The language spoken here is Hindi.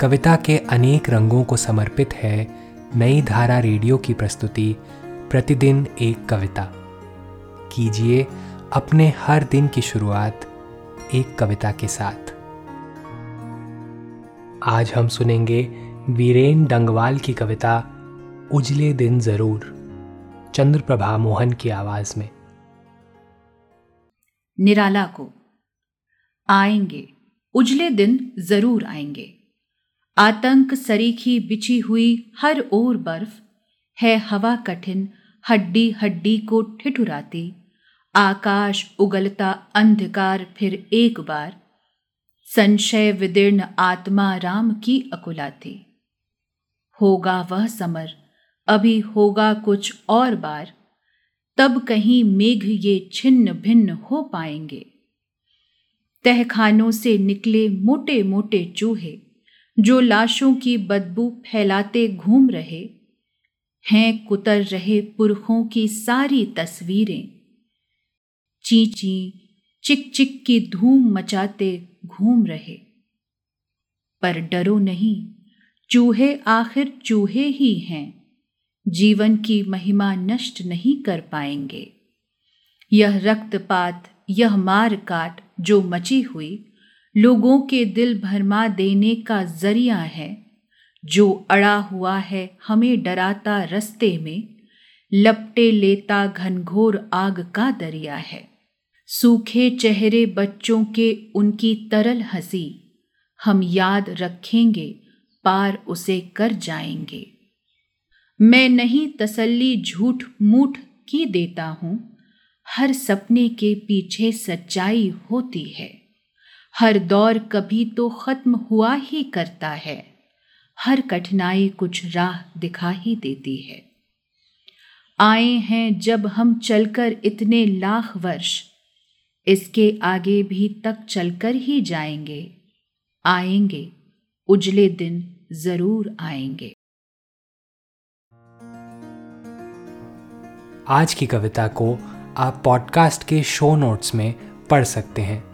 कविता के अनेक रंगों को समर्पित है नई धारा रेडियो की प्रस्तुति, प्रतिदिन एक कविता। कीजिए अपने हर दिन की शुरुआत एक कविता के साथ। आज हम सुनेंगे वीरेन डंगवाल की कविता, उजले दिन ज़रूर, चंद्रप्रभा मोहन की आवाज़ में। निराला को, आएँगे, उजले दिन ज़रूर आएँगे। आतंक सरीखी बिछी हुई हर ओर बर्फ़, है हवा कठिन, हड्डी हड्डी को ठिठुराती। आकाश उगलता अंधकार फिर एक बार, संशय विदीर्ण आत्मा राम की अकुलाती। होगा वह समर, अभी होगा कुछ और बार, तब कहीं मेघ ये छिन्न भिन्न हो पाएँगे। तहखानों से निकले मोटे मोटे चूहे जो लाशों की बदबू फैलाते घूम रहे, हैं कुतर रहे पुरखों की सारी तस्वीरें। ची ची चिक चिक की धूम मचाते घूम रहे। पर डरो नहीं, चूहे आखिर चूहे ही हैं। जीवन की महिमा नष्ट नहीं कर पाएँगे। यह रक्तपात, यह मार काट जो मची हुई लोगों के दिल भरमा देने का ज़रिया है। जो अड़ा हुआ है हमें डराता रस्ते में, लपटे लेता घनघोर आग का दरिया है। सूखे चेहरे बच्चों के उनकी तरल हँसी, हम याद रखेंगे, पार उसे कर जाएँगे। मैं नहीं तसल्ली झूठ मूठ की देता हूँ, हर सपने के पीछे सच्चाई होती है। हर दौर कभी तो खत्म हुआ ही करता है। हर कठिनाई कुछ राह दिखा ही देती है। आए हैं जब हम चलकर इतने लाख वर्ष। इसके आगे भी तक चलकर ही जाएँगे। आएँगे, उजले दिन ज़रूर आएँगे। आज की कविता को आप पॉडकास्ट के शो नोट्स में पढ़ सकते हैं।